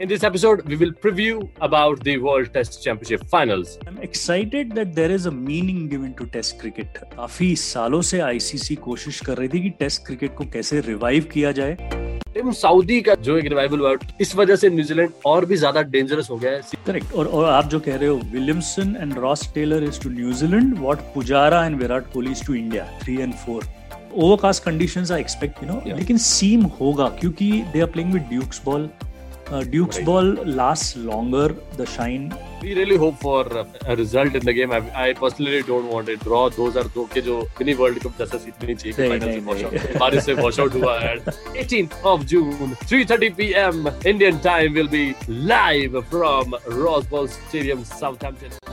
In this episode, we will preview about the World Test Championship Finals. I'm excited that there is a meaning given to Test cricket. काफ़ी सालों से ICC कोशिश कर रही थी कि टेस्ट क्रिकेट को कैसे रिवाइव किया जाए। टीम सऊदी का जो एक रिवाइवल हुआ इस वजह से न्यूजीलैंड और भी ज़्यादा डेंजरस हो गया है। करेक्ट और, और आप जो कह रहे हो Williamson and Ross Taylor is to New Zealand what Pujara and Virat Kohli is to India three and four overcast conditions I expect you know लेकिन सीम होगा क्योंकि they are playing with Dukes ball uh, Duke's right. ball lasts longer. The shine. We really hope for a result in the game. I, I personally don't want it draw. Those are दो के जो mini World Cup जैसा सीखनी चाहिए कि final से wash out बारिश से वॉश आउट हुआ है 18th of June 3:30 p.m. Indian time will be live from Rose Bowl Stadium Southampton